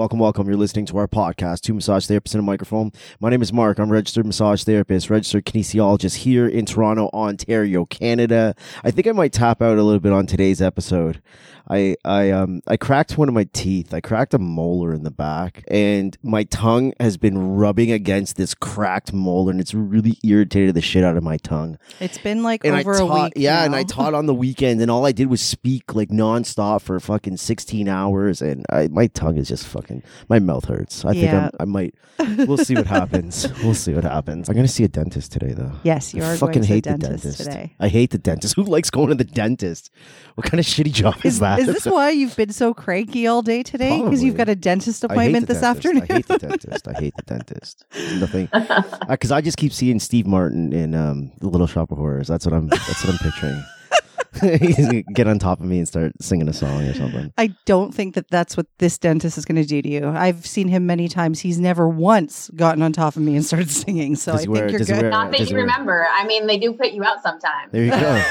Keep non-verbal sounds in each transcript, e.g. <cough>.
Welcome, welcome. You're listening to our podcast, Two Massage Therapists in a Microphone. My name is Mark. I'm registered massage therapist, registered kinesiologist here in Toronto, Ontario, Canada. I think I might tap out a little bit on today's episode. I I um I cracked one of my teeth. I cracked a molar in the back, and my tongue has been rubbing against this cracked molar, and it's really irritated the shit out of my tongue. It's been like And over I a taught, week. yeah, and I <laughs> taught on the weekend, and all I did was speak like nonstop for fucking sixteen hours, and I, my tongue is just fucking. My mouth hurts. I think I'm, I might. We'll see what happens. <laughs> We'll see what happens. I'm gonna see a dentist today, though. Yes, you I are fucking going to hate the dentist, dentist today. I hate the dentist. <laughs> Who likes going to the dentist? What kind of shitty job is, Is, that? Is this why you've been so cranky all day today? Because you've got a dentist appointment this dentist. afternoon. I hate the dentist. I hate the dentist. <laughs> Nothing. Because I just keep seeing Steve Martin in um, The Little Shop of Horrors. That's what I'm. That's what I'm picturing. He's <laughs> gonna get on top of me and start singing a song or something. I don't think that that's what this dentist is going to do to you. I've seen him many times. He's never once gotten on top of me and started <laughs> singing. So Does I he think you're good. wear- Not that you wear- remember. I mean, they do put you out sometimes. There you go.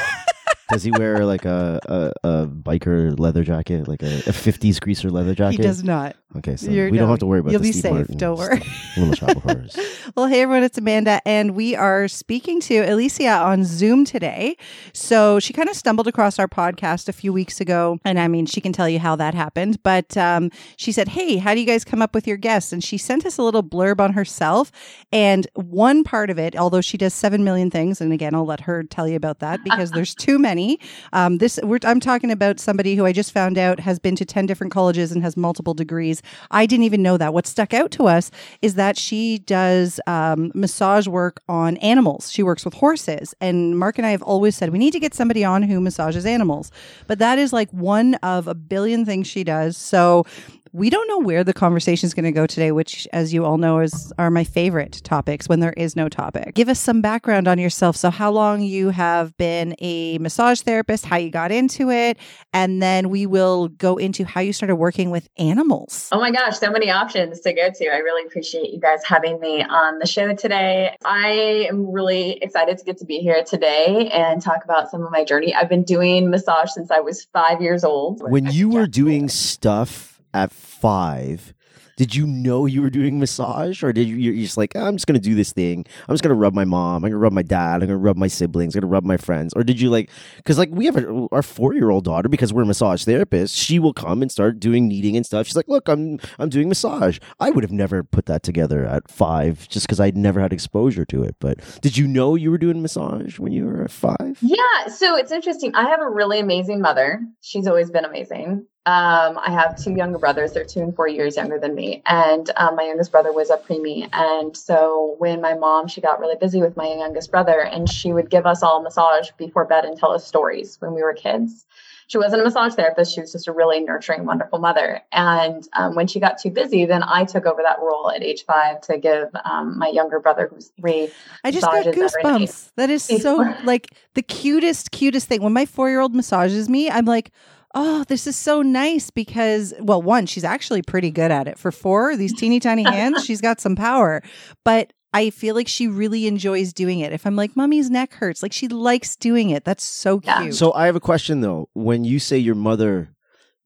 Does he wear like a, a, a biker leather jacket, like a, a 50s greaser leather jacket? he does not. Okay, so You're- we don't no, have to worry about it. you'll be Steve safe. Martin Don't worry. <laughs> Little Shop of Horrors. <laughs> Well, hey everyone, it's Amanda, and we are speaking to Alicia on Zoom today. So she kind of stumbled across our podcast a few weeks ago, and I mean, she can tell you how that happened. But um, she said, "Hey, how do you guys come up with your guests?" And she sent us a little blurb on herself, and one part of it, although she does seven million things, and again, I'll let her tell you about that because there's many. Um, this I'm talking about somebody who I just found out has been to ten different colleges and has multiple degrees. I didn't even know that. What stuck out to us is that she does um, massage work on animals. She works with horses, and Mark and I have always said we need to get somebody on who massages animals. But that is like one of a billion things she does. So we don't know where the conversation is going to go today, which, as you all know, is are my favorite topics when there is no topic. Give us some background on yourself. So, how long you have been a massage therapist, how you got into it, and then we will go into how you started working with animals. Oh my gosh, so many options to go to. I really appreciate you guys having me on the show today. I am really excited to get to be here today and talk about some of my journey. I've been doing massage since I was five years old. When you were doing stuff at five, did you know you were doing massage, or did you you're just like I'm just gonna do this thing? I'm just gonna rub my mom. I'm gonna rub my dad. I'm gonna rub my siblings. I'm gonna rub my friends. Or did you like because like we have a, our four year old daughter because we're massage therapists. She will come and start doing kneading and stuff. She's like, look, I'm I'm doing massage. I would have never put that together at five just because I'd never had exposure to it. But did you know you were doing massage when you were at five? Yeah, so it's interesting. I have a really amazing mother. She's always been amazing. Um, I have two younger brothers. They're two and four years younger than me. And um, my youngest brother was a preemie. And so when my mom, she got really busy with my youngest brother, and she would give us all massage before bed and tell us stories when we were kids. She wasn't a massage therapist. She was just a really nurturing, wonderful mother. And um, when she got too busy, then I took over that role at age five to give um, my younger brother, who's three, I just got massages every night. goosebumps. That is so <laughs> like the cutest, cutest thing. When my four year old massages me, I'm like, oh, this is so nice because, well, one, she's actually pretty good at it. For four, these teeny tiny hands, she's got some power. But I feel like she really enjoys doing it. If I'm like, mommy's neck hurts, like she likes doing it. That's so Yeah. cute. So I have a question though. When you say your mother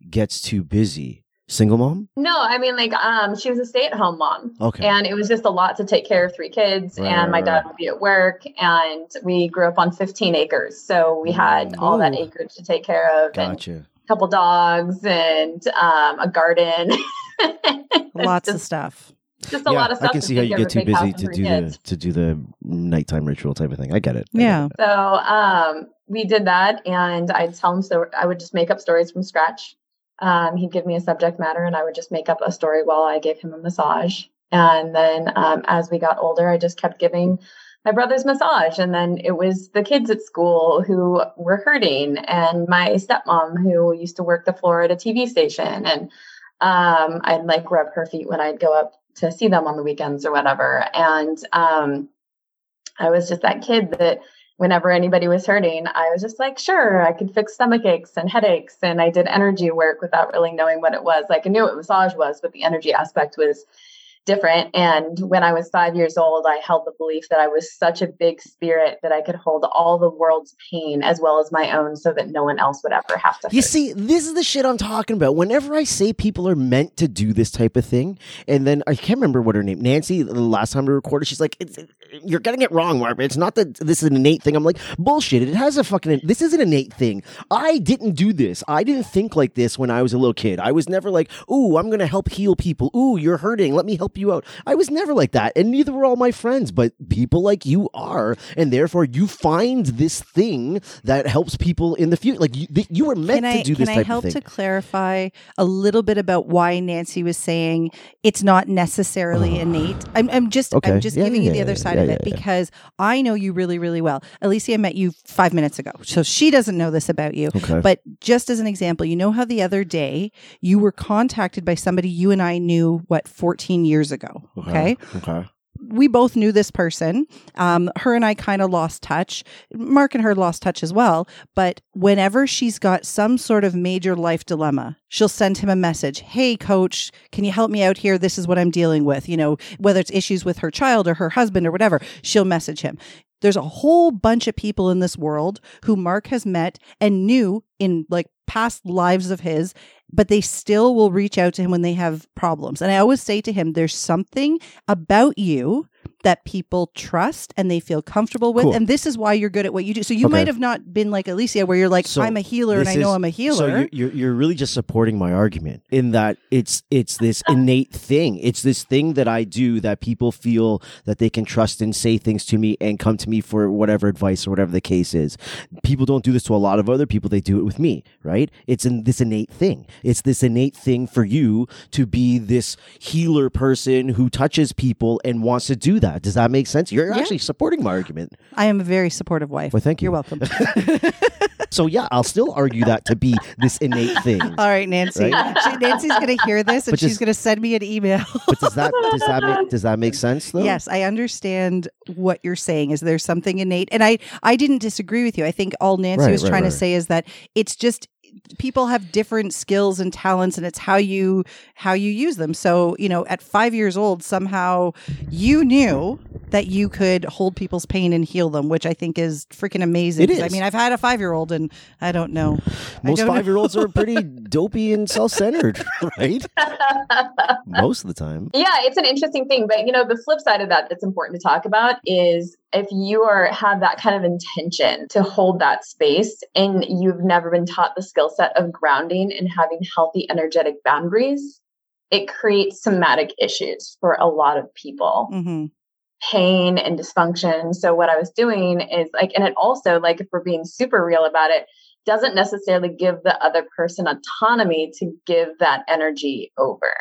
gets too busy, single mom? No, I mean, like, um, she was a stay at home mom. Okay. And it was just a lot to take care of three kids, Right, and my right, dad right. would be at work, and we grew up on 15 acres. So we had all that acreage to take care of, Gotcha. a couple dogs, and um, a garden. <laughs> Lots of stuff. just a lot of stuff. I can see how you get too busy to do three the kids. to do the nighttime ritual type of thing. I get it. I get Yeah. it. So um, we did that, and I'd tell him so. I would just make up stories from scratch. Um, he'd give me a subject matter, and I would just make up a story while I gave him a massage. And then um, as we got older, I just kept giving my brother's massage, and then it was the kids at school who were hurting, and my stepmom who used to work the floor at a TV station, and um, I'd like rub her feet when I'd go up to see them on the weekends or whatever. And um, I was just that kid that whenever anybody was hurting, I was just like, sure, I could fix stomach aches and headaches. And I did energy work without really knowing what it was. Like I knew what massage was, but the energy aspect was different. And when I was five years old, I held the belief that I was such a big spirit that I could hold all the world's pain as well as my own so that no one else would ever have to. You hurt. see, this is the shit I'm talking about. Whenever I say people are meant to do this type of thing, and then I can't remember what her name, Nancy, the last time we recorded, she's like, it's, "You're getting it wrong, Mark. It's not that this is an innate thing." I'm like, "Bullshit! It has a fucking. This is an innate thing. I didn't do this. I didn't think like this when I was a little kid. I was never like, ooh, I'm gonna help heal people. Ooh, you're hurting. Let me help you out. I was never like that, and neither were all my friends. But people like you are, and therefore you find this thing that helps people in the future. Like you, th- you were meant Can I to do this can I help to clarify a little bit about why Nancy was saying it's not necessarily <sighs> innate? I'm, I'm just Okay. I'm just Yeah, giving you yeah, the other yeah, side yeah, of it because I know you really really well. Alicia met you five minutes ago, so she doesn't know this about you. Okay. But just as an example, you know how the other day you were contacted by somebody you and I knew what 14 years ago. Okay. Okay. we both knew this person. Um, her and I kind of lost touch. Mark and her lost touch as well. But whenever she's got some sort of major life dilemma, she'll send him a message. Hey, coach, can you help me out here? This is what I'm dealing with. You know, whether it's issues with her child or her husband or whatever, she'll message him. There's a whole bunch of people in this world who Mark has met and knew in like past lives of his, but they still will reach out to him when they have problems. And I always say to him, there's something about you that people trust and they feel comfortable with. Cool. And this is why you're good at what you do. So you Okay. might have not been like Alicia, where you're like, So I'm a healer and I know is- I'm a healer. So you're, you're you're really just supporting my argument in that it's it's this innate thing. It's this thing that I do that people feel that they can trust and say things to me and come to me for whatever advice or whatever the case is. People don't do this to a lot of other people. They do it with me, right? It's in this innate thing. It's this innate thing for you to be this healer person who touches people and wants to do that. Does that make sense? You're Yeah. actually supporting my argument. I am a very supportive wife. Well, thank you. You're welcome. <laughs> <laughs> So yeah, I'll still argue that to be this innate thing. All right, Nancy. Right? She, Nancy's going to hear this and But she's going to send me an email. But does that does that make does that make sense though? Yes, I understand what you're saying. Is there something innate? And I I didn't disagree with you. I think all Nancy Right, was right, trying to say is that it's just people have different skills and talents and it's how you how you use them. So, you know, at 5 years old somehow you knew that you could hold people's pain and heal them, which I think is freaking amazing. It 'Cause, I mean, I've had a 5-year-old and I don't know. I Most don't know. five year olds are pretty <laughs> dopey and self centered, <laughs> right? <laughs> Most of the time. Yeah, it's an interesting thing, but you know, the flip side of that that's important to talk about is if you are have that kind of intention to hold that space and you've never been taught the skill set of grounding and having healthy energetic boundaries, it creates somatic issues for a lot of people. Mhm. pain and dysfunction. So what I was doing is like, and it also like, if we're being super real about it, doesn't necessarily give the other person autonomy to give that energy over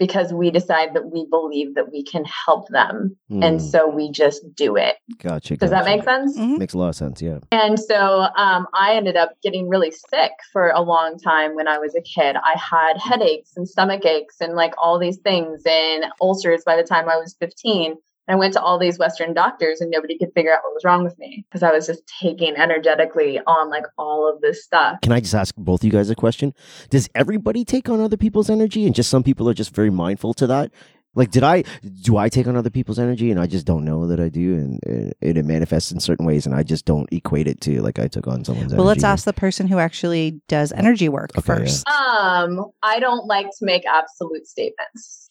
because we decide that we believe that we can help them. And Mm, so we just do it. gotcha. Does that make sense? Mhm. Makes a lot of sense. Yeah. And so um, I ended up getting really sick for a long time when I was a kid. I had headaches and stomach aches and like all these things and ulcers by the time I was 15. And I went to all these Western doctors and nobody could figure out what was wrong with me because I was just taking energetically on like all of this stuff. Can I just ask both of you guys a question? Does everybody take on other people's energy, and just some people are just very mindful to that? Like, did I do I take on other people's energy, and I just don't know that I do, and, and it manifests in certain ways, and I just don't equate it to like I took on someone's Well, let's ask the person who actually does energy work Okay, yeah. first. Um, I don't like to make absolute statements,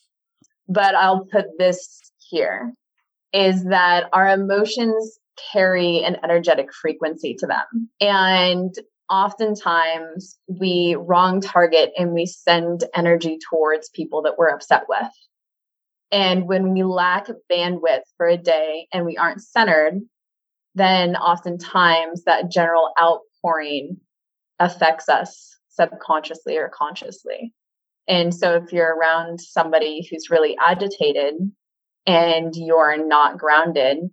but I'll put this here is that our emotions carry an energetic frequency to them. And oftentimes we wrong target and we send energy towards people that we're upset with. And when we lack bandwidth for a day and we aren't centered, then oftentimes that general outpouring affects us subconsciously or consciously. And so if you're around somebody who's really agitated and you're not grounded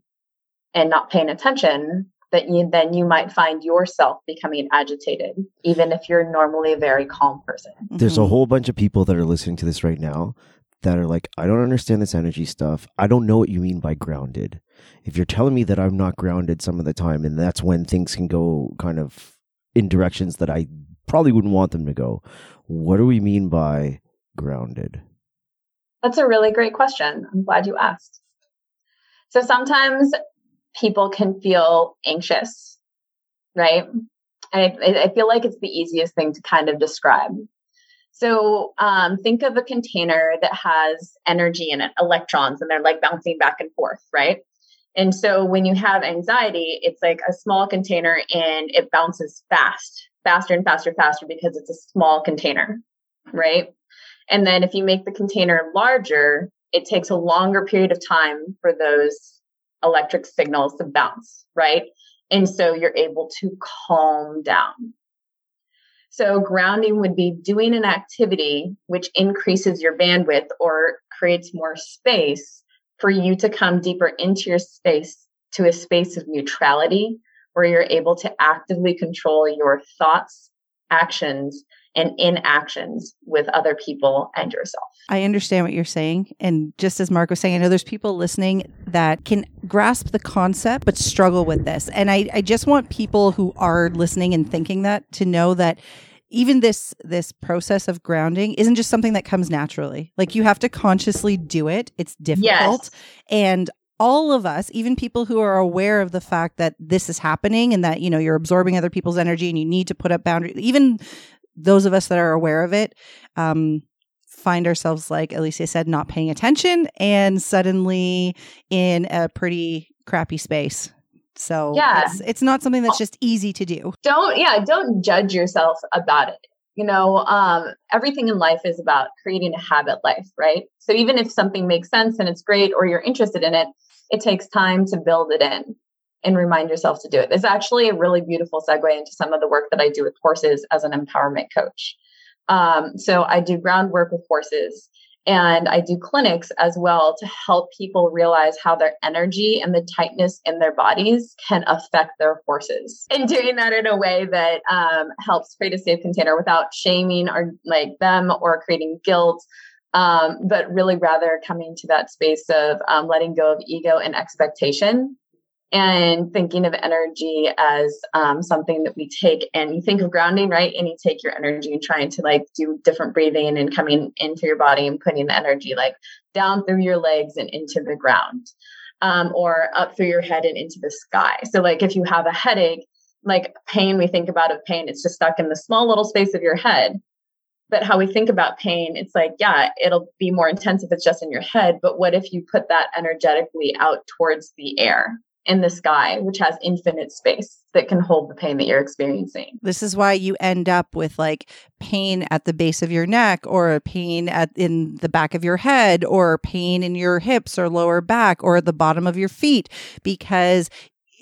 and not paying attention, that you then you might find yourself becoming agitated, even if you're normally a very calm person. There's a Mhm. whole bunch of people that are listening to this right now that are like, I don't understand this energy stuff. I don't know what you mean by grounded. If you're telling me that I'm not grounded some of the time, and that's when things can go kind of in directions that I probably wouldn't want them to go, what do we mean by grounded? That's a really great question. I'm glad you asked. So sometimes people can feel anxious, right? And I, I feel like it's the easiest thing to kind of describe. So um, think of a container that has energy in it, electrons, and they're like bouncing back and forth, right? And so when you have anxiety, it's like a small container and it bounces fast, faster and faster, faster because it's a small container, right? And then if you make the container larger, it takes a longer period of time for those electric signals to bounce, right? And so you're able to calm down. So grounding would be doing an activity which increases your bandwidth or creates more space for you to come deeper into your space to a space of neutrality where you're able to actively control your thoughts, actions, and in actions with other people and yourself. I understand what you're saying. And just as Mark was saying, I know there's people listening that can grasp the concept but struggle with this. And I, I just want people who are listening and thinking that to know that even this this process of grounding isn't just something that comes naturally. Like you have to consciously do it. It's difficult. Yes. And all of us, even people who are aware of the fact that this is happening and that, you know, you're absorbing other people's energy and you need to put up boundaries, even those of us that are aware of it, um, find ourselves, like Alicia said, not paying attention and suddenly in a pretty crappy space. So yeah, it's, it's not something that's just easy to do. Don't yeah, don't judge yourself about it. You know, um, everything in life is about creating a habit life, right? So even if something makes sense and it's great or you're interested in it, it takes time to build it in and remind yourself to do it. It's actually a really beautiful segue into some of the work that I do with horses as an empowerment coach. Um, so I do groundwork with horses and I do clinics as well to help people realize how their energy and the tightness in their bodies can affect their horses. And doing that in a way that um, helps create a safe container without shaming or like them or creating guilt. Um, but really rather coming to that space of um, letting go of ego and expectation and thinking of energy as um, something that we take and you think of grounding right? And you take your energy and trying to like do different breathing and coming into your body and putting the energy like down through your legs and into the ground um, or up through your head and into the sky. So like if you have a headache like pain we think about of pain. It's just stuck in the small little space of your head. But how we think about pain it's like yeah it'll be more intense if it's just in your head. But what if you put that energetically out towards the air in the sky, which has infinite space that can hold the pain that you're experiencing. This is why you end up with like pain at the base of your neck or a pain at in the back of your head or pain in your hips or lower back or the bottom of your feet because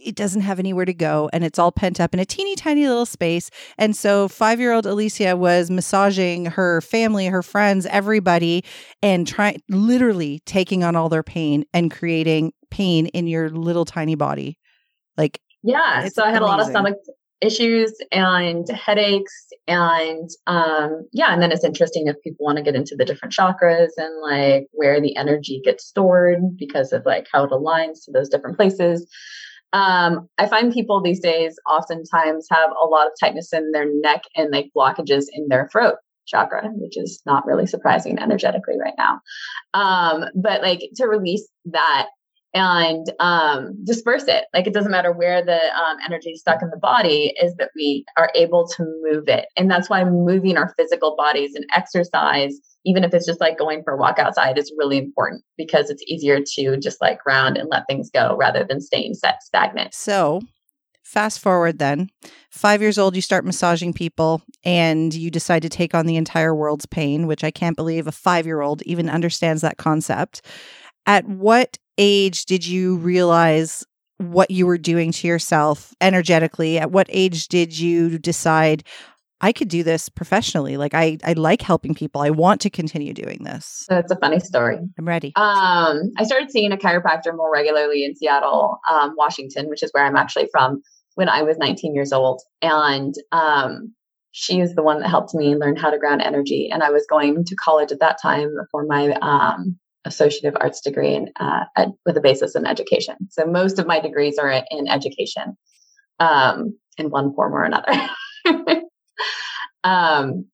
it doesn't have anywhere to go and it's all pent up in a teeny tiny little space. And so five year old Alicia was massaging her family, her friends, everybody, and trying literally taking on all their pain and creating pain in your little tiny body. Like, yeah. So I had amazing. a lot of stomach issues and headaches and um yeah and then it's interesting if people want to get into the different chakras and like where the energy gets stored because of like how it aligns to those different places um, I find people these days oftentimes have a lot of tightness in their neck and like blockages in their throat chakra, which is not really surprising energetically right now. Um, but like to release that and um, disperse it. Like it doesn't matter where the um, energy is stuck in the body, is that we are able to move it. And that's why moving our physical bodies and exercise even if it's just like going for a walk outside is really important because it's easier to just like ground and let things go rather than staying set stagnant. So fast forward then five years old you start massaging people and you decide to take on the entire world's pain which i can't believe a five year old even understands that concept at what age did you realize what you were doing to yourself energetically at what age did you decide I could do this professionally. Like I, I like helping people. I want to continue doing this. That's a funny story. I'm ready. Um, I started seeing a chiropractor more regularly in Seattle, um, Washington, which is where I'm actually from, when I was 19 years old. And um, she is the one that helped me learn how to ground energy. And I was going to college at that time for my um, associative arts degree in, uh, ed- with a basis in education. So most of my degrees are in education um, in one form or another. <laughs> Um,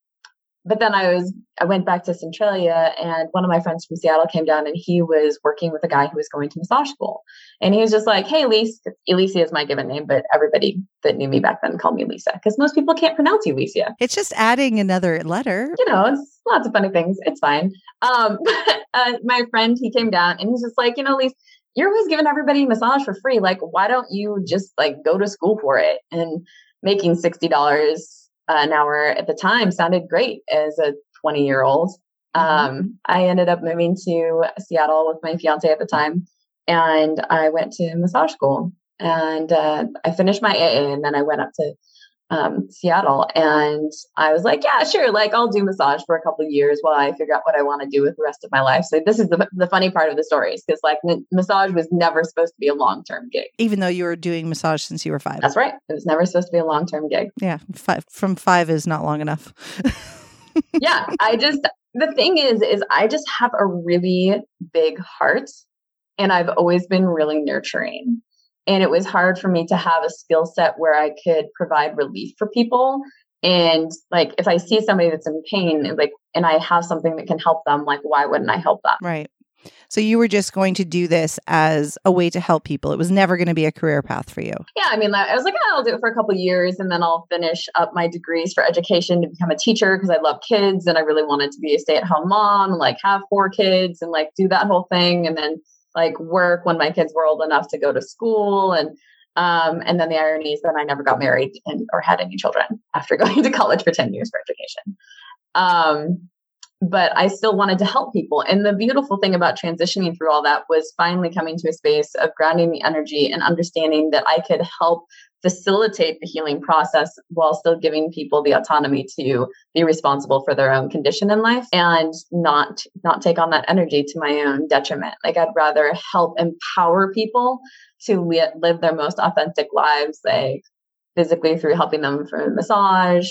but then I was I went back to Centralia and one of my friends from Seattle came down and he was working with a guy who was going to massage school. And he was just like, Hey Elise, Alicia is my given name, but everybody that knew me back then called me Lisa because most people can't pronounce Alicia. It's just adding another letter. You know, it's lots of funny things. It's fine. Um, but, <laughs> uh, my friend, he came down and he's just like, you know, Elise, you're always giving everybody massage for free. Like, why don't you just like go to school for it? And making $60 an hour at the time sounded great as a 20 year old. Mm-hmm. Um, I ended up moving to Seattle with my fiance at the time, and I went to massage school. And uh, I finished my AA, and then I went up to um, Seattle. And I was like, yeah, sure. Like I'll do massage for a couple of years while I figure out what I want to do with the rest of my life. So this is the, the funny part of the story is because like n- massage was never supposed to be a long-term gig. Even though you were doing massage since you were five. That's right. It was never supposed to be a long-term gig. Yeah. Five, from five is not long enough. <laughs> yeah. I just, the thing is, is I just have a really big heart and I've always been really nurturing and it was hard for me to have a skill set where I could provide relief for people. And like, if I see somebody that's in pain, like, and I have something that can help them, like, why wouldn't I help them? Right. So you were just going to do this as a way to help people. It was never going to be a career path for you. Yeah, I mean, I was like, oh, I'll do it for a couple years, and then I'll finish up my degrees for education to become a teacher because I love kids and I really wanted to be a stay-at-home mom, and like have four kids and like do that whole thing, and then like work when my kids were old enough to go to school and um, and then the irony is that I never got married and or had any children after <laughs> going to college for 10 years for education. Um, but I still wanted to help people. And the beautiful thing about transitioning through all that was finally coming to a space of grounding the energy and understanding that I could help facilitate the healing process while still giving people the autonomy to be responsible for their own condition in life and not not take on that energy to my own detriment. Like i'd rather help empower people to li- live their most authentic lives like physically through helping them through massage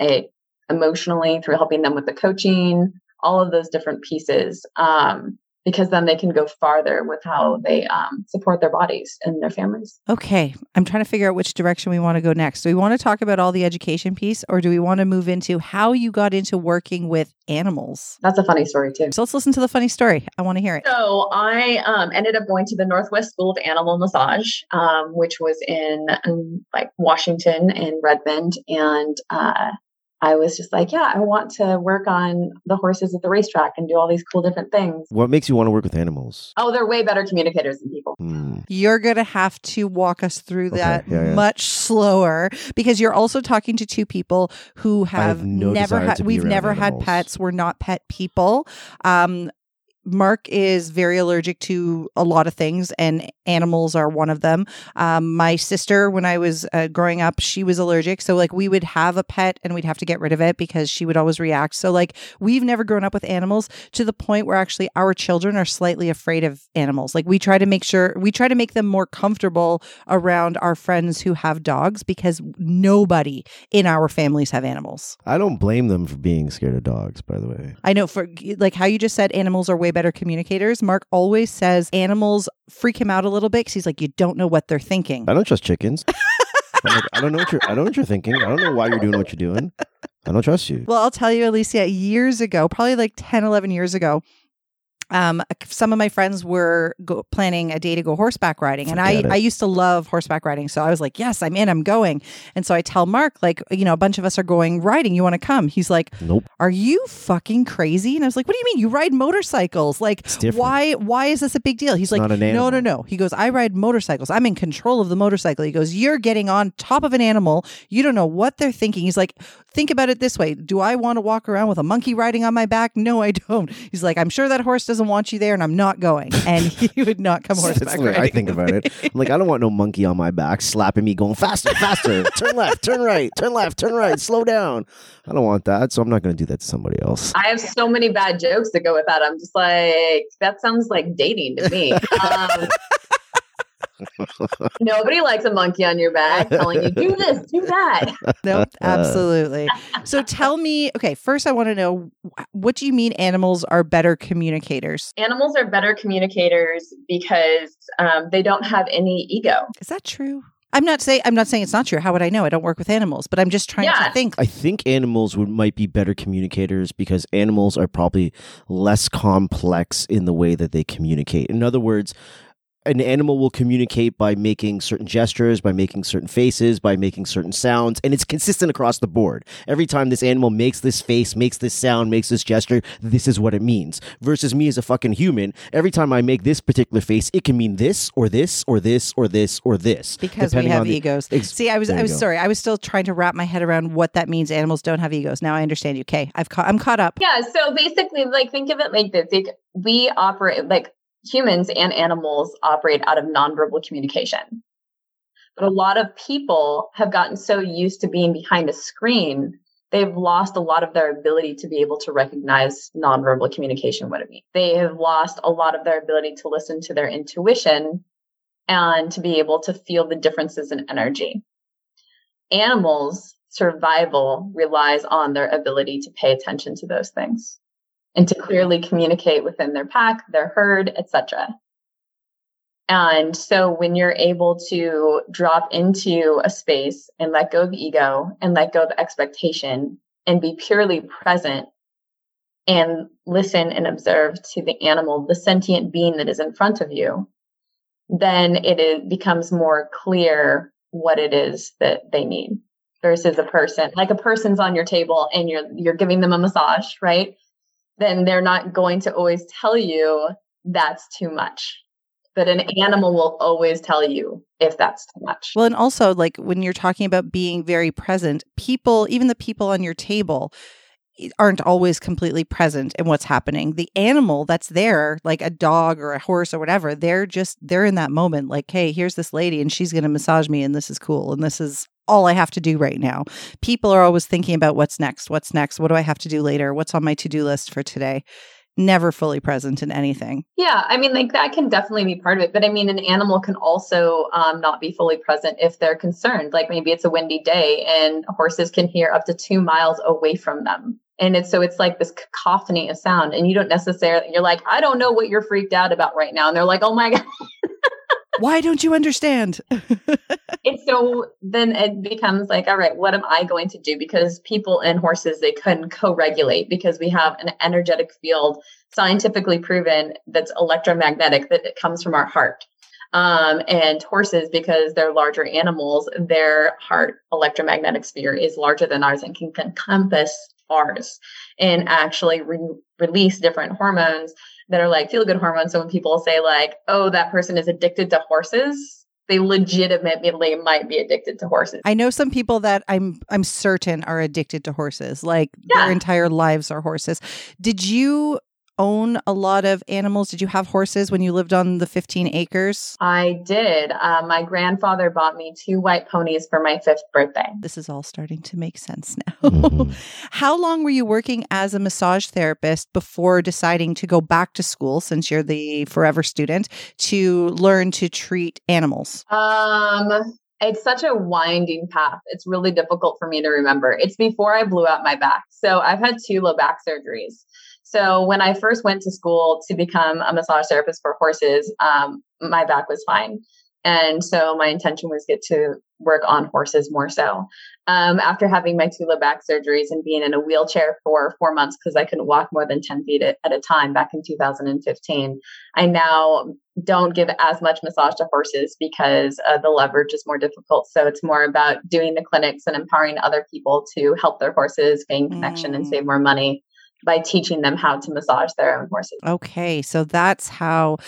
a, emotionally through helping them with the coaching all of those different pieces. Um, because then they can go farther with how they um, support their bodies and their families. Okay. I'm trying to figure out which direction we want to go next. Do we want to talk about all the education piece or do we want to move into how you got into working with animals? That's a funny story, too. So let's listen to the funny story. I want to hear it. So I um, ended up going to the Northwest School of Animal Massage, um, which was in um, like Washington and Redmond. And uh, I was just like, yeah, I want to work on the horses at the racetrack and do all these cool different things. What makes you want to work with animals? Oh, they're way better communicators than people. Hmm. You're going to have to walk us through Okay, that yeah, yeah. much slower because you're also talking to two people who have, have no never had, to we've never animals. had pets. We're not pet people. Um, Mark is very allergic to a lot of things, and animals are one of them. Um, my sister, when I was uh, growing up, she was allergic. So, like, we would have a pet and we'd have to get rid of it because she would always react. So, like, we've never grown up with animals to the point where actually our children are slightly afraid of animals. Like, we try to make sure, we try to make them more comfortable around our friends who have dogs because nobody in our families have animals. I don't blame them for being scared of dogs, by the way. I know for like how you just said animals are way better communicators. Mark always says animals freak him out a little bit because he's like, you don't know what they're thinking. I don't trust chickens. Like, I don't know what you're I don't know what you're thinking. I don't know why you're doing what you're doing. I don't trust you. Well, I'll tell you, Alicia, years ago, probably like 10, 11 years ago, um, some of my friends were go- planning a day to go horseback riding, and I, it. I used to love horseback riding. So I was like, yes, I'm in, I'm going. And so I tell Mark, like, you know, a bunch of us are going riding. You want to come? He's like, Nope. are you fucking crazy? And I was like, what do you mean? You ride motorcycles? Like, why? Why is this a big deal? He's like, not an no, no, no. He goes, I ride motorcycles. I'm in control of the motorcycle. He goes, you're getting on top of an animal. You don't know what they're thinking. He's like, think about it this way: Do I want to walk around with a monkey riding on my back? No, I don't. He's like, I'm sure that horse doesn't want you there, and I'm not going. And he <laughs> would not come That's horseback the way. I think about it. I'm like, I don't want no monkey on my back slapping me, going faster, faster, turn left, turn right, turn left, turn right, slow down. I don't want that, so I'm not going to do that to somebody else. I have so many bad jokes that go with that. I'm just like, that sounds like dating to me. <laughs> Um, <laughs> nobody likes a monkey on your back telling you, do this, do that. <laughs> Nope, absolutely. So <laughs> tell me, okay, first I want to know what do you mean animals are better communicators? Animals are better communicators because um, they don't have any ego. Is that true? I'm not saying I'm not saying it's not true. How would I know? I don't work with animals, but I'm just trying Yeah. to think. I think animals would might be better communicators because animals are probably less complex in the way that they communicate. In other words, an animal will communicate by making certain gestures, by making certain faces, by making certain sounds, and it's consistent across the board. Every time this animal makes this face, makes this sound, makes this gesture, this is what it means. Versus me as a fucking human, every time I make this particular face, it can mean this or this or this or this or this. because we have on the- egos. Ex- See, I was I you was go. sorry. I was still trying to wrap my head around what that means. Animals don't have egos. Now I understand you. Okay, I've caught. I'm caught up. Yeah, so basically, like think of it like this: like, we operate like humans and animals operate out of nonverbal communication. But a lot of people have gotten so used to being behind a screen, they've lost a lot of their ability to be able to recognize nonverbal communication. What it means. They have lost a lot of their ability to listen to their intuition and to be able to feel the differences in energy. Animals' survival relies on their ability to pay attention to those things and to clearly communicate within their pack, their herd, etc. And so when you're able to drop into a space and let go of ego and let go of expectation and be purely present and listen and observe to the animal, the sentient being that is in front of you, then it is, becomes more clear what it is that they need versus a person. Like a person's on your table and you're you're giving them a massage, right? Then they're not going to always tell you that's too much. But an animal will always tell you if that's too much. Well, and also like when you're talking about being very present, people, even the people on your table, eh, aren't always completely present in what's happening. The animal that's there, like a dog or a horse or whatever, they're just they're in that moment. Like, hey, here's this lady, and she's going to massage me, and this is cool, and this is all I have to do right now. People are always thinking about what's next, what's next, what do I have to do later, what's on my to do list for today. Never fully present in anything. Yeah, I mean, like that can definitely be part of it. But I mean, an animal can also um, not be fully present if they're concerned. Like maybe it's a windy day and horses can hear up to two miles away from them. And it's so it's like this cacophony of sound. And you don't necessarily, you're like, I don't know what you're freaked out about right now. And they're like, oh my <laughs> God. Why don't you understand? <laughs> And so then it becomes like, all right, what am I going to do? Because people and horses, they can co regulate because we have an energetic field scientifically proven that's electromagnetic that it comes from our heart. Um, and horses, because they're larger animals, their heart electromagnetic sphere is larger than ours and can encompass ours and actually re- release different hormones that are like feel good hormones. So when people say like, oh, that person is addicted to horses, they legitimately might be addicted to horses. I know some people that I'm I'm certain are addicted to horses. Like Yeah. their entire lives are horses. Did you own a lot of animals? Did you have horses when you lived on the 15 acres? I did. Uh, my grandfather bought me two white ponies for my fifth birthday. This is all starting to make sense now. Mhm. <laughs> How long were you working as a massage therapist before deciding to go back to school since you're the forever student to learn to treat animals? Um, it's such a winding path. It's really difficult for me to remember. It's before I blew out my back. So I've had two low back surgeries. So when I first went to school to become a massage therapist for horses, um, my back was fine. And so my intention was get to work on horses more so. Um, after having my two low back surgeries and being in a wheelchair for four months because I couldn't walk more than 10 feet at, at a time back in 2015, I now don't give as much massage to horses because uh, the leverage is more difficult. So it's more about doing the clinics and empowering other people to help their horses gain connection and Mm. save more money by teaching them how to massage their own horses. Okay, so that's how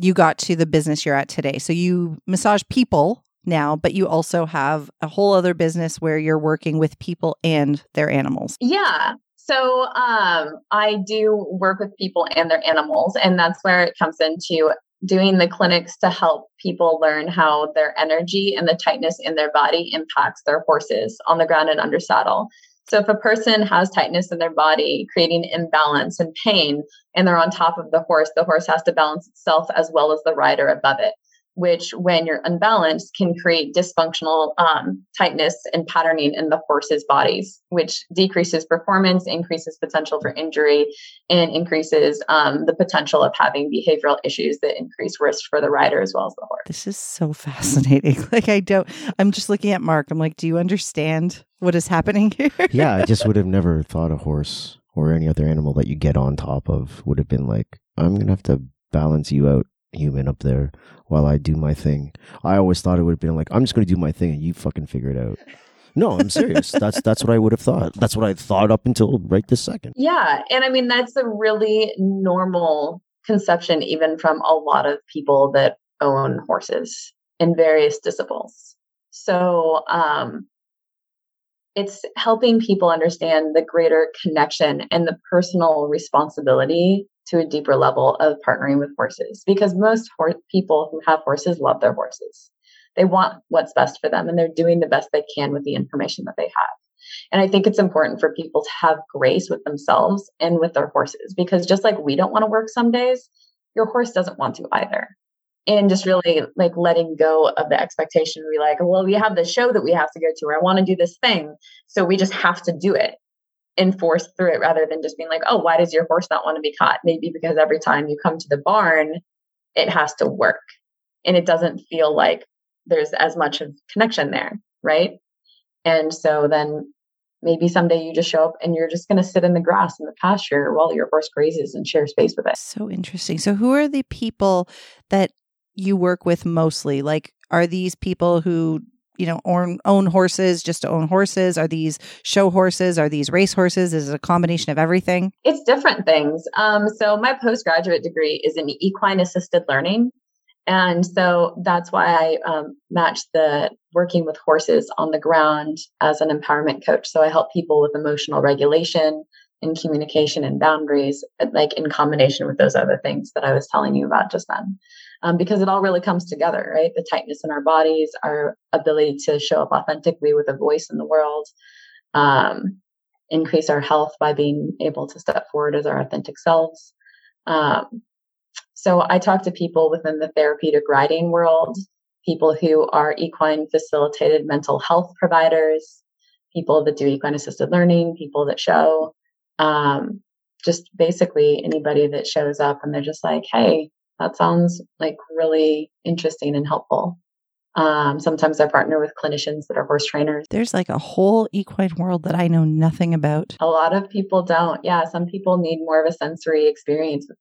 you got to the business you're at today. So you massage people now, but you also have a whole other business where you're working with people and their animals. Yeah. So um, I do work with people and their animals, and that's where it comes into doing the clinics to help people learn how their energy and the tightness in their body impacts their horses on the ground and under saddle. So if a person has tightness in their body, creating imbalance and pain, and they're on top of the horse, the horse has to balance itself as well as the rider above it. which, when you're unbalanced, can create dysfunctional um, tightness and patterning in the horse's bodies, which decreases performance, increases potential for injury, and increases um, the potential of having behavioral issues that increase risk for the rider as well as the horse. This is so <laughs> fascinating. Like, I don't, I'm just looking at Mark. I'm like, do you understand what is happening <laughs> here? yeah, I just would have never thought a horse or any other animal that you get on top of would have been like, I'm going to have to balance you out human up there while I do my thing. I always thought it would have been like, I'm just going to do my thing and you fucking figure it out. No, I'm serious. <laughs> that's that's what I would have thought. That's what I thought up until right this second. Yeah, and I mean that's a really normal conception even from a lot of people that own horses in various disciplines. So, um it's helping people understand the greater connection and the personal responsibility to a deeper level of partnering with horses because most ho- people who have horses love their horses. They want what's best for them and they're doing the best they can with the information that they have. And I think it's important for people to have grace with themselves and with their horses because just like we don't want to work some days, your horse doesn't want to either. And just really like letting go of the expectation, be like, well, we have the show that we have to go to, or I want to do this thing. So we just have to do it enforce through it rather than just being like, oh, why does your horse not want to be caught? Maybe because every time you come to the barn, it has to work and it doesn't feel like there's as much of connection there, right? And so then maybe someday you just show up and you're just going to sit in the grass in the pasture while your horse grazes and share space with it. So interesting. So, who are the people that you work with mostly? Like, are these people who you know own own horses just to own horses? Are these show horses? Are these race horses? Is it a combination of everything? It's different things. Um, so my postgraduate degree is in equine assisted learning. And so that's why i um, matched the working with horses on the ground as an empowerment coach. So i help people with emotional regulation and communication and boundaries like in combination with those other things that i was telling you about just then um, because it all really comes together, right? The tightness in our bodies, our ability to show up authentically with a voice in the world, um, increase our health by being able to step forward as our authentic selves. Um, so I talk to people within the therapeutic riding world, people who are equine facilitated mental health providers, people that do equine assisted learning, people that show, um, just basically anybody that shows up and they're just like, hey, that sounds like really interesting and helpful. Um, sometimes I partner with clinicians that are horse trainers. There's like a whole equine world that I know nothing about. A lot of people don't. Yeah, some people need more of a sensory experience with,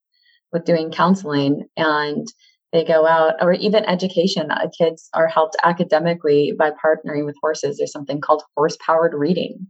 with doing counseling and they go out or even education. Uh, kids are helped academically by partnering with horses. There's something called horse powered reading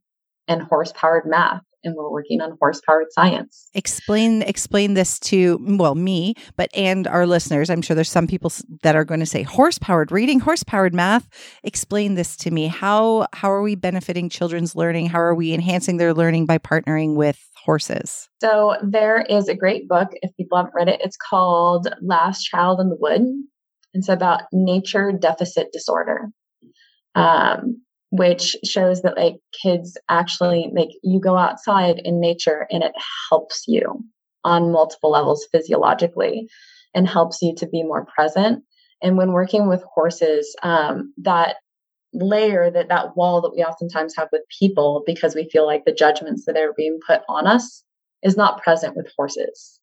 and horse powered math and we're working on horse powered science. Explain explain this to well me, but and our listeners. I'm sure there's some people that are going to say horse powered reading, horse powered math. Explain this to me. How how are we benefiting children's learning? How are we enhancing their learning by partnering with horses? So there is a great book if people haven't read it. It's called Last Child in the Wood. It's about nature deficit disorder. Um, which shows that like kids actually like you go outside in nature and it helps you on multiple levels physiologically and helps you to be more present. And when working with horses um, that layer that that wall that we oftentimes have with people because we feel like the judgments that are being put on us is not present with horses.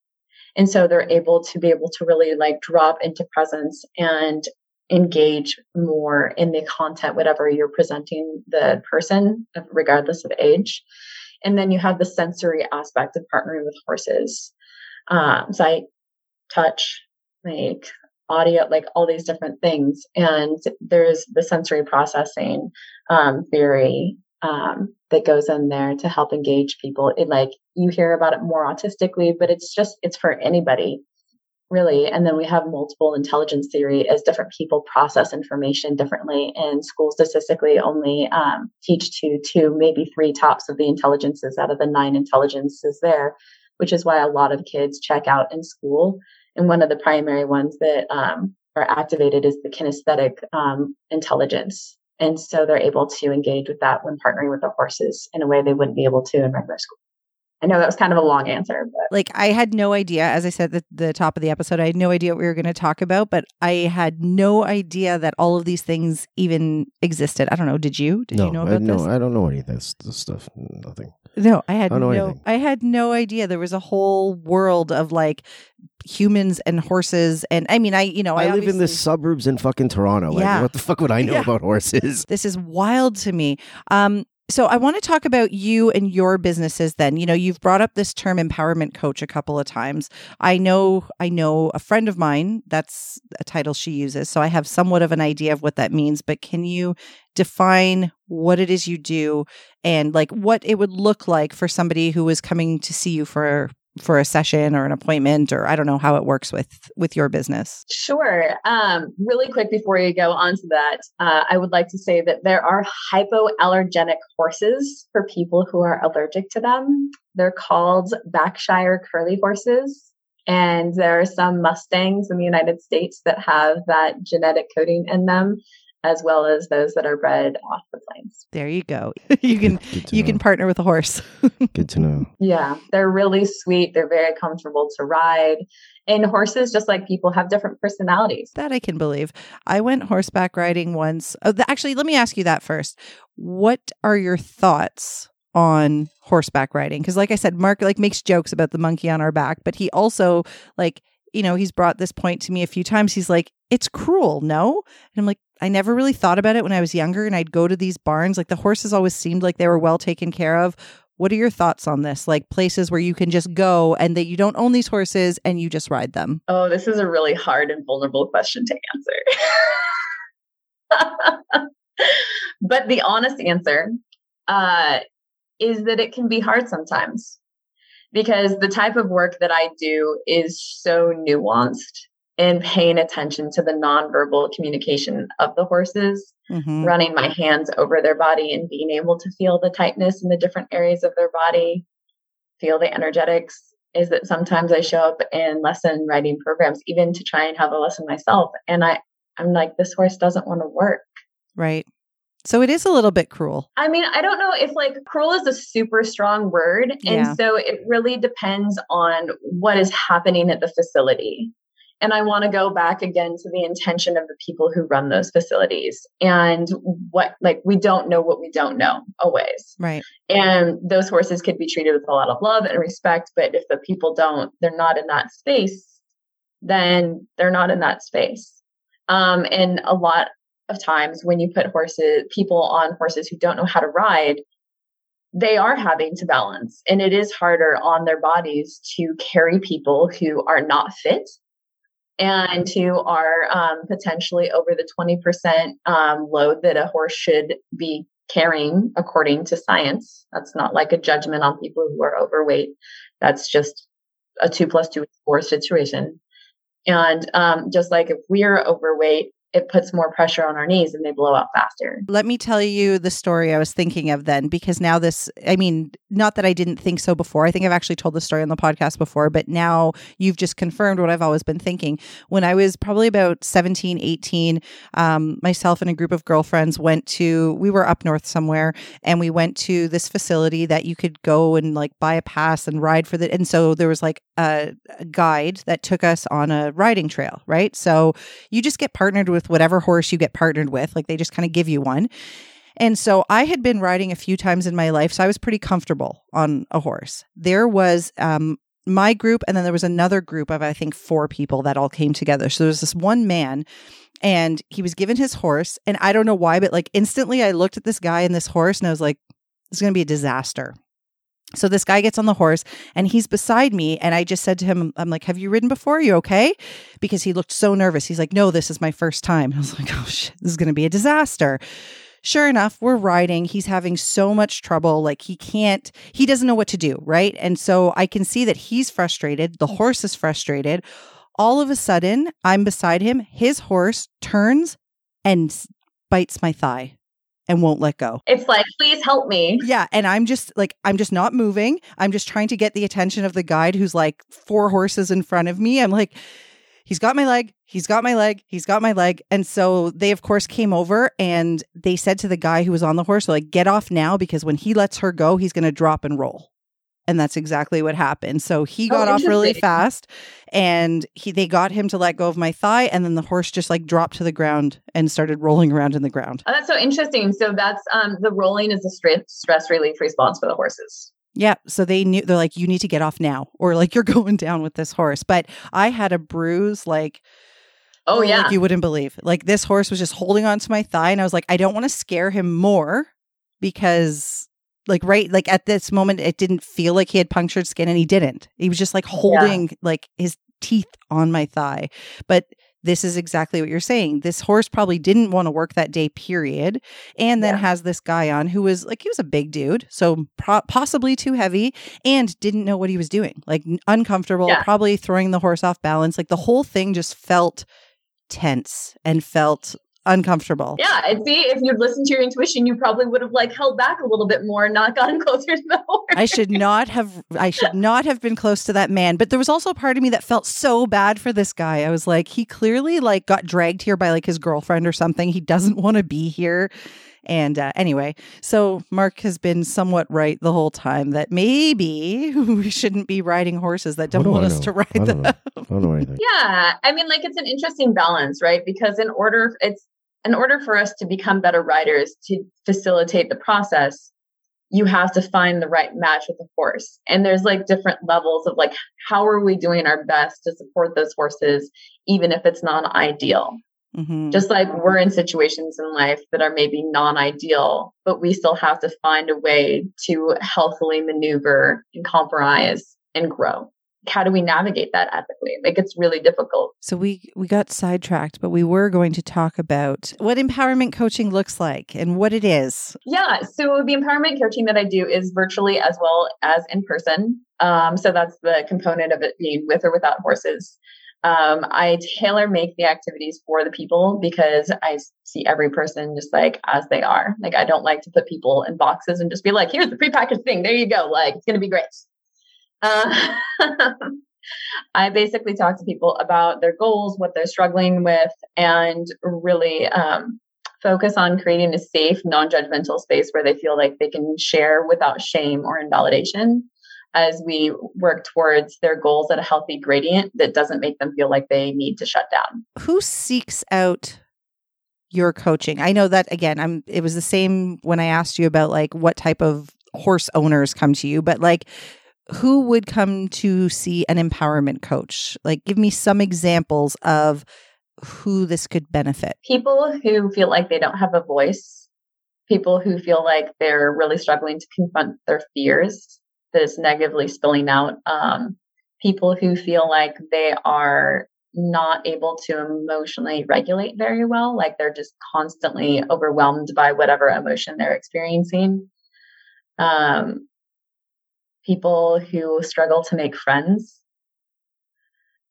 And so they're able to be able to really like drop into presence and engage more in the content, whatever you're presenting the person, regardless of age. And then you have the sensory aspect of partnering with horses, um, sight, touch, like audio, like all these different things. And there's the sensory processing um, theory um, that goes in there to help engage people. It like you hear about it more autistically, but it's just it's for anybody really. And then we have multiple intelligence theory as different people process information differently. And schools statistically only um, teach to two, maybe three tops of the intelligences out of the nine intelligences there, which is why a lot of kids check out in school. And one of the primary ones that um, are activated is the kinesthetic um, intelligence. And so they're able to engage with that when partnering with the horses in a way they wouldn't be able to in regular school. I know that was kind of a long answer, but like I had no idea, as I said at the top of the episode, I had no idea what we were going to talk about, but I had no idea that all of these things even existed. I don't know. Did you? Did no, you know I, about no, this? I don't know any of this, this stuff. Nothing. No, I had I no anything. I had no idea there was a whole world of like humans and horses and I mean I you know I, I, live in the suburbs in fucking Toronto. Like, Yeah. what the fuck would I know <laughs> Yeah. about horses? This is wild to me. Um, so I want to talk about you and your businesses then. You know, you've brought up this term empowerment coach a couple of times. I know I know a friend of mine, that's a title she uses. So I have somewhat of an idea of what that means, but can you define what it is you do and like what it would look like for somebody who is coming to see you for for a session or an appointment or I don't know how it works with with your business. Sure. Um, really quick before you go on to that, uh, I would like to say that there are hypoallergenic horses for people who are allergic to them. They're called Bashkir curly horses. And there are some Mustangs in the United States that have that genetic coding in them, as well as those that are bred off the plains. There you go. <laughs> you can you know. can partner with a horse. <laughs> Good to know. Yeah, they're really sweet. They're very comfortable to ride. And horses, just like people, have different personalities. That I can believe. I went horseback riding once. Oh, th- actually, let me ask you that first. What are your thoughts on horseback riding? Because, like I said, Mark like makes jokes about the monkey on our back, but he also like you know he's brought this point to me a few times. He's like, "It's cruel, no?" And I'm like, I never really thought about it when I was younger, and I'd go to these barns. Like the horses always seemed like they were well taken care of. What are your thoughts on this? Like places where you can just go and that you don't own these horses and you just ride them. Oh, this is a really hard and vulnerable question to answer. <laughs> but the honest answer uh, is that it can be hard sometimes because the type of work that I do is so nuanced in paying attention to the nonverbal communication of the horses Mhm. running my hands over their body and being able to feel the tightness in the different areas of their body, feel the energetics. Is that sometimes I show up in lesson writing programs, even to try and have a lesson myself, and I, I'm like, this horse doesn't want to work. Right. So it is a little bit cruel. I mean, I don't know if like cruel is a super strong word. And Yeah. so it really depends on what is happening at the facility. And I want to go back again to the intention of the people who run those facilities and what, like, we don't know what we don't know always. Right. And those horses could be treated with a lot of love and respect. But if the people don't, they're not in that space, then they're not in that space. Um, and a lot of times when you put horses, people on horses who don't know how to ride, they are having to balance. And it is harder on their bodies to carry people who are not fit and who are um, potentially over the 20% um, load that a horse should be carrying according to science. That's not like a judgment on people who are overweight. That's just a two plus two is four situation. And um, just like if we're overweight, it puts more pressure on our knees and they blow out faster. Let me tell you the story I was thinking of then, because now this, I mean, not that I didn't think so before. I think I've actually told the story on the podcast before, but now you've just confirmed what I've always been thinking. When I was probably about 17, 18, um, myself and a group of girlfriends went to, we were up north somewhere, and we went to this facility that you could go and like buy a pass and ride for the, and so there was like a, a guide that took us on a riding trail, right? So you just get partnered with whatever horse you get partnered with. Like they just kind of give you one. And so I had been riding a few times in my life, so I was pretty comfortable on a horse. There was um, my group, and then there was another group of I think four people that all came together. So there was this one man, and he was given his horse, and I don't know why, but like instantly I looked at this guy and this horse, and I was like, "This is going to be a disaster." So this guy gets on the horse and he's beside me. And I just said to him, I'm like, Have you ridden before? Are you okay? Because he looked so nervous. He's like, No, this is my first time. <laughs> I was like, Oh shit, this is going to be a disaster. Sure enough, we're riding. He's having so much trouble. Like he can't, he doesn't know what to do. Right. And so I can see that he's frustrated. The horse is frustrated. All of a sudden, I'm beside him. His horse turns and bites my thigh and won't let go. It's like, please help me. Yeah, and I'm just like I'm just not moving. I'm just trying to get the attention of the guide who's like four horses in front of me. I'm like he's got my leg, he's got my leg, he's got my leg. And so they of course came over and they said to the guy who was on the horse like get off now because when he lets her go, he's going to drop and roll. And that's exactly what happened. So he Oh, got off really fast and he they got him to let go of my thigh and then the horse just like dropped to the ground and started rolling around in the ground. Oh, that's so interesting. So that's um, the rolling is a stress stress relief response for the horses. Yeah, so they knew they're like you need to get off now or like <laughs> you're going down with this horse. But I had a bruise like Oh yeah, like you wouldn't believe. Like this horse was just holding onto my thigh and I was like I don't want to scare him more because like right like at this moment it didn't feel like he had punctured skin and he didn't. He was just like holding like his teeth on my thigh. But this is exactly what you're saying. This horse probably didn't want to work that day, period. And then Yeah. has this guy on who was like, he was a big dude, so pro- possibly too heavy and didn't know what he was doing, like uncomfortable, Yeah. probably throwing the horse off balance. Like the whole thing just felt tense and felt uncomfortable. yeah. And see, if you'd listened to your intuition, you probably would have like held back a little bit more and not gotten <laughs> closer to the horse. I should not have I should <laughs> not have been close to that man. But there was also a part of me that felt so bad for this guy. I was like, he clearly like got dragged here by like his girlfriend or something. He doesn't <laughs> want to be here. And uh, anyway, so Mark has been somewhat right the whole time that maybe we shouldn't be riding horses that don't do want I us know? to ride I don't them. know. I don't know anything. Yeah, I mean, like it's an interesting balance, right? Because in order, it's in order for us to become better writers to facilitate the process, you have to find the right match with the horse. And there's like different levels of like how are we doing our best to support those horses, even if it's not ideal. Mhm. Just like we're in situations in life that are maybe non-ideal, but we still have to find a way to healthily maneuver and compromise and grow. How do we navigate that ethically? Like it's really difficult. So we we got sidetracked, but we were going to talk about what empowerment coaching looks like and what it is. Yeah. So the empowerment coaching that I do is virtually as well as in person. Um, so that's the component of it being with or without horses. Um, I tailor make the activities for the people because I see every person just like as they are. Like I don't like to put people in boxes and just be like, here's the prepackaged thing. There you go. Like it's going to be great. Uh, <laughs> I basically talk to people about their goals, what they're struggling with, and really um, focus on creating a safe, non judgmental space where they feel like they can share without shame or invalidation as we work towards their goals at a healthy gradient that doesn't make them feel like they need to shut down. who seeks out your coaching i know that again i'm it was the same when i asked you about like what type of horse owners come to you but like who would come to see an empowerment coach? Like give me some examples of who this could benefit. People who feel like they don't have a voice, people who feel like they're really struggling to confront their fears. That is negatively spilling out, um, people who feel like they are not able to emotionally regulate very well, like they're just constantly overwhelmed by whatever emotion they're experiencing. Um, people who struggle to make friends,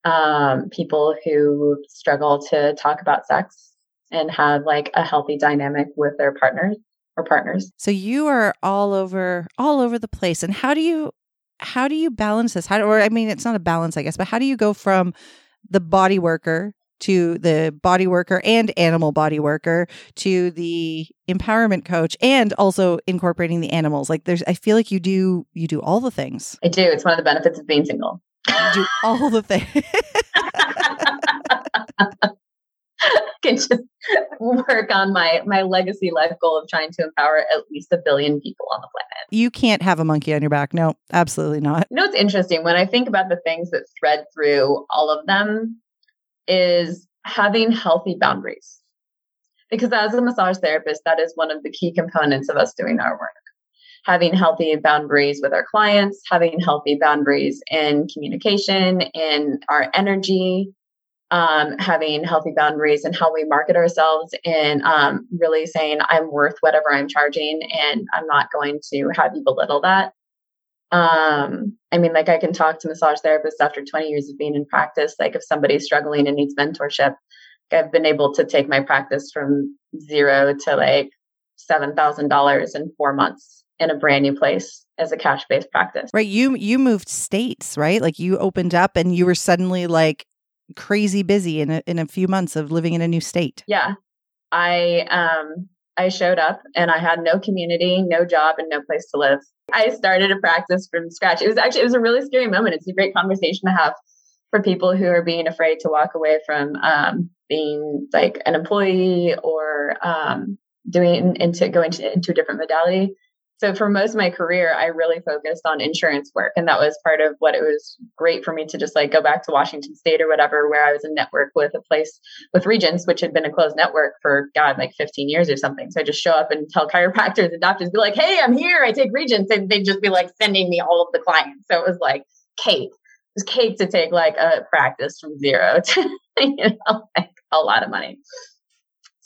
um, people who struggle to talk about sex and have like a healthy dynamic with their partners or partners. so you are all over all over the place. And how do you how do you balance this? How do, or i mean it's not a balance i guess but how do you go from the body worker to the body worker and animal body worker to the empowerment coach and also incorporating the animals like there's i feel like you do you do all the things I do. It's one of the benefits of being single. you do all the things <laughs> can just work on my my legacy life goal of trying to empower at least a billion people on the planet. you can't have a monkey on your back no absolutely not You know what's interesting when I think about the things that thread through all of them is having healthy boundaries. Because as a massage therapist, that is one of the key components of us doing our work. Having healthy boundaries with our clients, having healthy boundaries in communication, in our energy, um, having healthy boundaries in how we market ourselves, and um, really saying, I'm worth whatever I'm charging, and I'm not going to have you belittle that. Um, I mean, like I can talk to massage therapists after 20 years of being in practice. Like if somebody's struggling and needs mentorship, I've been able to take my practice from zero to like $7,000 in four months in a brand new place as a cash based practice. right you you moved states right like you opened up and you were suddenly like crazy busy in a, in a few months of living in a new state Yeah. I, um, I showed up and I had no community, no job, and no place to live. I started a practice from scratch. It was actually it was a really scary moment. It's a great conversation to have for people who are being afraid to walk away from um, being like an employee or um, doing into going to, into a different modality. So for most of my career, I really focused on insurance work. And that was part of what it was great for me to just like go back to Washington State or whatever, where I was in network with a place with Regence, which had been a closed network for God, like 15 years or something. So I just show up and tell chiropractors and doctors, be like, hey, I'm here. I take Regence. And they'd just be like sending me all of the clients. So it was like cake. It was cake to take like a practice from zero <laughs> to, you know, like a lot of money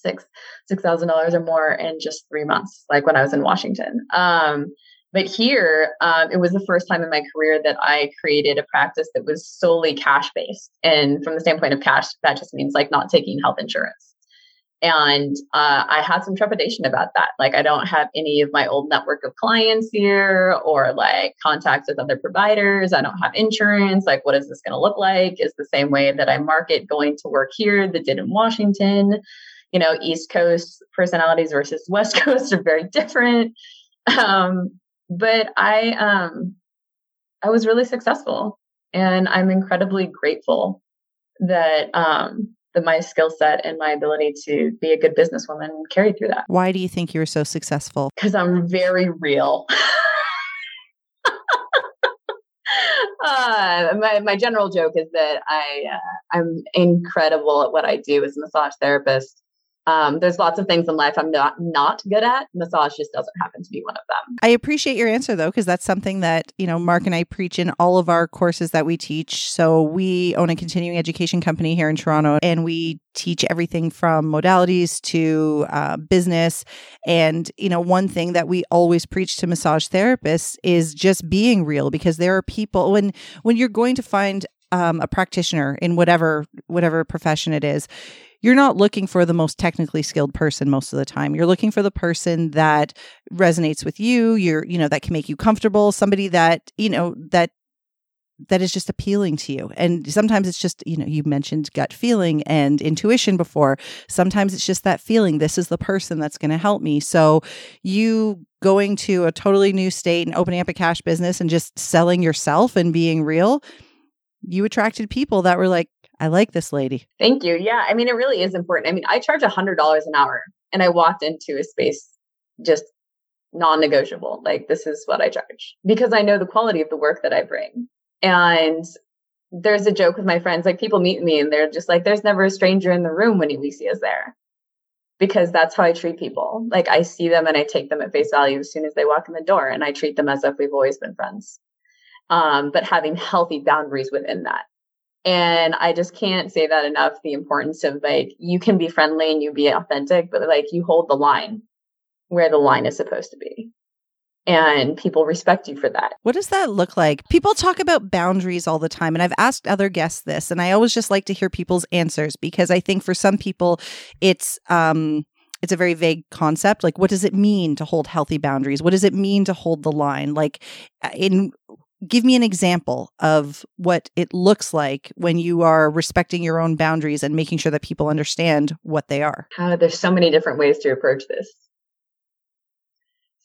six six thousand dollars or more in just three months, like when I was in Washington. Um, but here, um, it was the first time in my career that I created a practice that was solely cash based. And from the standpoint of cash, that just means like not taking health insurance. And uh, I had some trepidation about that. Like, I don't have any of my old network of clients here or like contacts with other providers. I don't have insurance. Like, what is this going to look like? Is the same way that I market going to work here that did in Washington you know, East Coast personalities versus <laughs> West Coast are very different. Um, but I, um, I was really successful, and I'm incredibly grateful that um, that my skill set and my ability to be a good businesswoman carried through that. Why do you think you were so successful? Because I'm very real. <laughs> uh, my my general joke is that I uh, I'm incredible at what I do as a massage therapist. Um, there's lots of things in life I'm not not good at. Massage just doesn't happen to be one of them. I appreciate your answer though, because that's something that you know Mark and I preach in all of our courses that we teach. So we own a continuing education company here in Toronto, and we teach everything from modalities to uh, business. And you know, one thing that we always preach to massage therapists is just being real, because there are people when when you're going to find um, a practitioner in whatever whatever profession it is you're not looking for the most technically skilled person most of the time. You're looking for the person that resonates with you, you're, you know, that can make you comfortable, somebody that, you know, that that is just appealing to you. And sometimes it's just, you know, you mentioned gut feeling and intuition before. Sometimes it's just that feeling this is the person that's going to help me. So you going to a totally new state and opening up a cash business and just selling yourself and being real, you attracted people that were like, I like this lady. Thank you. Yeah. I mean, it really is important. I mean, I charge a hundred dollars an hour and I walked into a space just non-negotiable. Like this is what I charge because I know the quality of the work that I bring. And there's a joke with my friends, like people meet me and they're just like, there's never a stranger in the room when Elysia is there. Because that's how I treat people. Like I see them and I take them at face value as soon as they walk in the door and I treat them as if we've always been friends. Um, but having healthy boundaries within that. And I just can't say that enough. The importance of like, you can be friendly and you be authentic, but like you hold the line where the line is supposed to be. And people respect you for that. What does that look like? People talk about boundaries all the time. And I've asked other guests this, and I always just like to hear people's answers because I think for some people, it's, um, it's a very vague concept like what does it mean to hold healthy boundaries what does it mean to hold the line like uh, in give me an example of what it looks like when you are respecting your own boundaries and making sure that people understand what they are. Uh, there's so many different ways to approach this.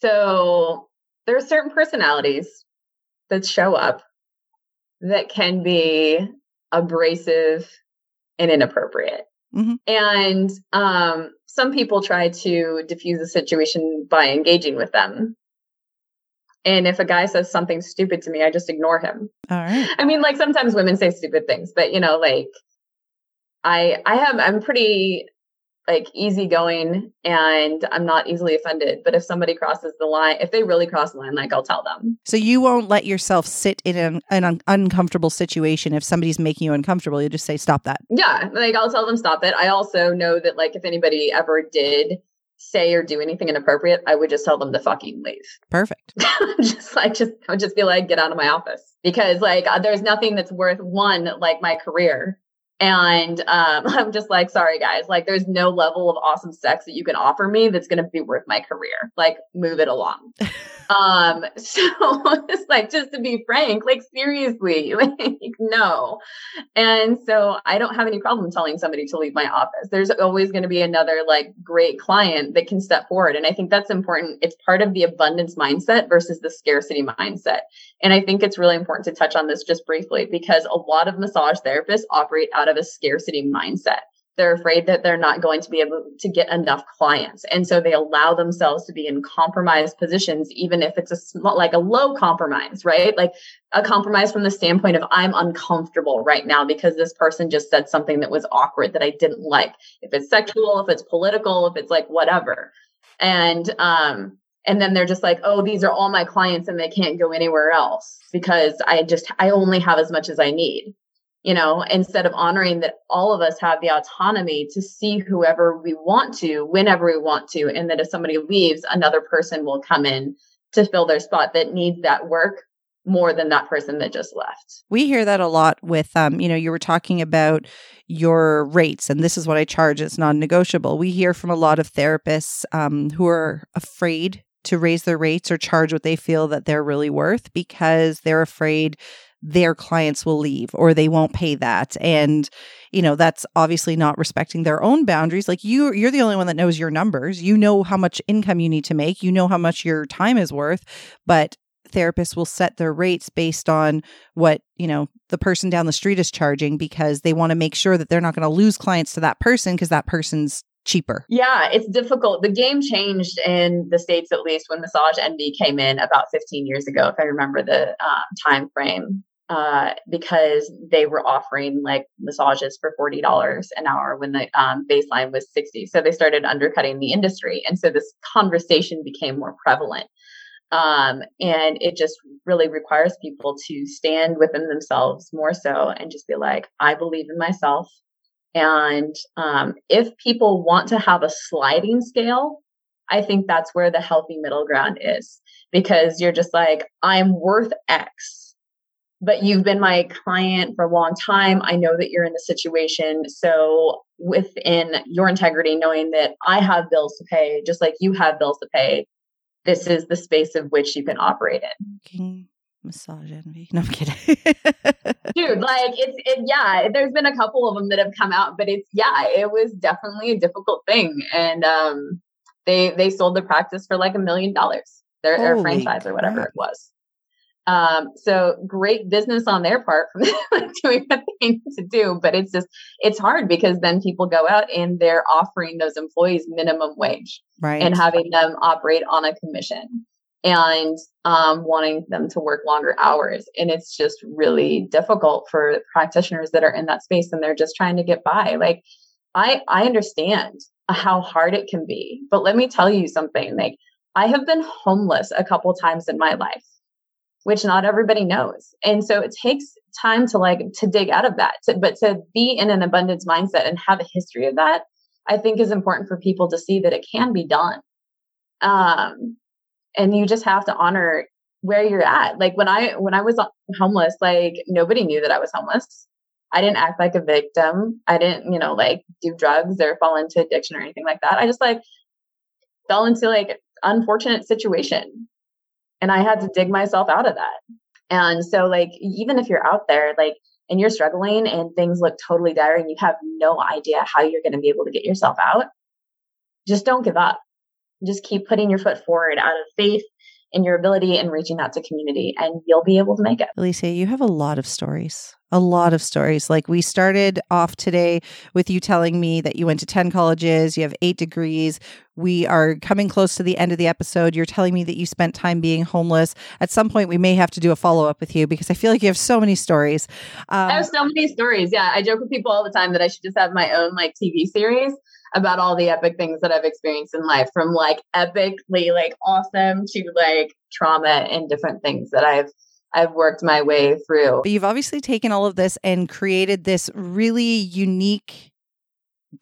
So there are certain personalities that show up that can be abrasive and inappropriate. Mm-hmm. And um, some people try to diffuse the situation by engaging with them and if a guy says something stupid to me, I just ignore him. All right. I mean, like sometimes women say stupid things, but you know, like I I have I'm pretty like easygoing and I'm not easily offended. But if somebody crosses the line, if they really cross the line, like I'll tell them. So you won't let yourself sit in an, an un- uncomfortable situation. If somebody's making you uncomfortable, you just say, stop that. Yeah. Like I'll tell them, stop it. I also know that like if anybody ever did say or do anything inappropriate, I would just tell them to fucking leave. <laughs> Perfect. just like just I would just be like, get out of my office because like uh, there's nothing that's worth one like my career And um, <laughs> I'm just like, sorry, guys. Like, there's no level of awesome sex that you can offer me that's going to be worth my career. Like, move it along. <laughs> um, <laughs> so it's like, just to be frank, like, seriously, like, no. And so I don't have any problem telling somebody to leave my office. There's always going to be another, like, great client that can step forward. And I think that's important. It's part of the abundance mindset versus the scarcity mindset. And I think it's really important to touch on this just briefly because a lot of massage therapists operate out of a scarcity mindset. They're afraid that they're not going to be able to get enough clients. And so they allow themselves to be in compromised positions, even if it's a small, like a low compromise, right? Like a compromise from the standpoint of I'm uncomfortable right now because this person just said something that was awkward that I didn't like. If it's sexual, if it's political, if it's like whatever. And, um, and then they're just like oh these are all my clients and they can't go anywhere else because i just i only have as much as i need you know instead of honoring that all of us have the autonomy to see whoever we want to whenever we want to and that if somebody leaves another person will come in to fill their spot that needs that work more than that person that just left. We hear that a lot with um you know you were talking about your rates and this is what I charge it's non-negotiable. We hear from a lot of therapists um who are afraid to raise their rates or charge what they feel that they're really worth because they're afraid their clients will leave or they won't pay that. And you know that's obviously not respecting their own boundaries. Like you you're the only one that knows your numbers. You know how much income you need to make. You know how much your time is worth. But therapists will set their rates based on what you know the person down the street is charging because they want to make sure that they're not going to lose clients to that person because that person's cheaper? Yeah, it's difficult. The game changed in the states, at least, when Massage Envy came in about 15 years ago, if I remember the um, time frame. Uh, because they were offering like massages for forty dollars an hour when the um, baseline was sixty. So they started undercutting the industry, and so this conversation became more prevalent. Um, and it just really requires people to stand within themselves more so and just be like, I believe in myself. And um, if people want to have a sliding scale, I think that's where the healthy middle ground is because you're just like, I'm worth X, but you've been my client for a long time. I know that you're in the situation. So, within your integrity, knowing that I have bills to pay, just like you have bills to pay, this is the space of which you can operate in massage envy. No, I'm kidding. <laughs> Dude, like it's it yeah, there's been a couple of them that have come out, but it's yeah, it was definitely a difficult thing. And um they they sold the practice for like a million dollars. Their, their franchise or whatever it was. Um, so great business on their part for <laughs> doing what they need to do, but it's just it's hard because then people go out and they're offering those employees minimum wage, right, and having them operate on a commission and um, wanting them to work longer hours. And it's just really difficult for practitioners that are in that space and they're just trying to get by. Like, I, I understand how hard it can be, but let me tell you something. Like, I have been homeless a couple times in my life, which not everybody knows. And so it takes time to like to dig out of that. To, but to be in an abundance mindset and have a history of that, I think is important for people to see that it can be done. Um, and you just have to honor where you're at. Like when I when I was homeless, like nobody knew that I was homeless. I didn't act like a victim. I didn't, you know, like do drugs or fall into addiction or anything like that. I just like fell into like unfortunate situation. And I had to dig myself out of that. And so like even if you're out there like and you're struggling and things look totally dire and you have no idea how you're going to be able to get yourself out, just don't give up just keep putting your foot forward out of faith in your ability and reaching out to community and you'll be able to make it. Elysia, you have a lot of stories. A lot of stories. Like we started off today with you telling me that you went to 10 colleges, you have eight degrees. We are coming close to the end of the episode. You're telling me that you spent time being homeless. At some point, we may have to do a follow up with you because I feel like you have so many stories. Um, I have so many stories. Yeah. I joke with people all the time that I should just have my own like TV series about all the epic things that I've experienced in life from like epically like awesome to like trauma and different things that I've I've worked my way through. But you've obviously taken all of this and created this really unique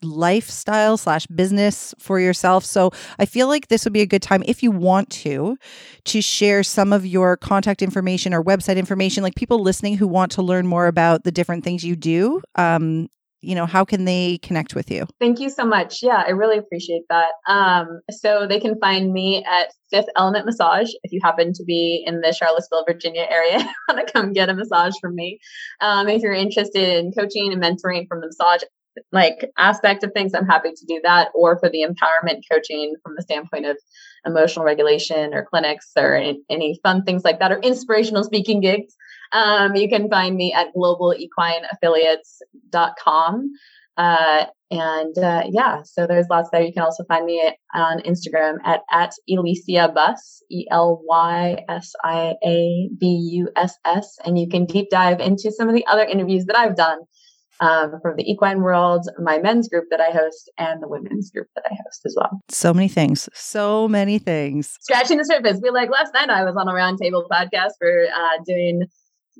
lifestyle slash business for yourself. So I feel like this would be a good time if you want to to share some of your contact information or website information, like people listening who want to learn more about the different things you do. Um, you know, how can they connect with you? Thank you so much. Yeah, I really appreciate that. Um, so they can find me at Fifth Element Massage if you happen to be in the Charlottesville, Virginia area, <laughs> want to come get a massage from me. Um, if you're interested in coaching and mentoring from the massage like aspect of things, I'm happy to do that. Or for the empowerment coaching from the standpoint of emotional regulation or clinics or any, any fun things like that or inspirational speaking gigs. Um, you can find me at globalequineaffiliates.com. Uh, and uh, yeah, so there's lots there. You can also find me on Instagram at, at Elysia Buss, E L Y S I A B U S S. And you can deep dive into some of the other interviews that I've done um, from the equine world, my men's group that I host, and the women's group that I host as well. So many things. So many things. Scratching the surface. We like last night I was on a roundtable podcast for uh, doing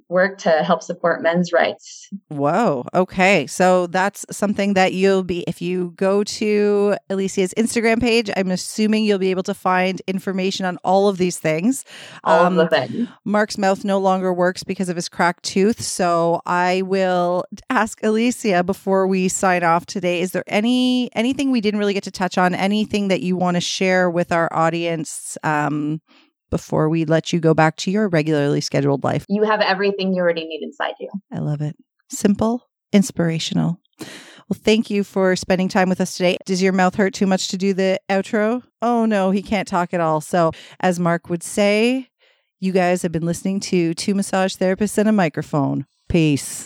work to help support men's rights. Whoa. Okay. So that's something that you'll be, if you go to Elysia's Instagram page, I'm assuming you'll be able to find information on all of these things. All um, of the things. Mark's mouth no longer works because of his cracked tooth. So I will ask Elysia before we sign off today. Is there any anything we didn't really get to touch on? Anything that you want to share with our audience? Um, before we let you go back to your regularly scheduled life. You have everything you already need inside you. I love it. Simple, inspirational. Well, thank you for spending time with us today. Does your mouth hurt too much to do the outro? Oh, no, he can't talk at all. So, as Mark would say, you guys have been listening to Two Massage Therapists and a Microphone. Peace.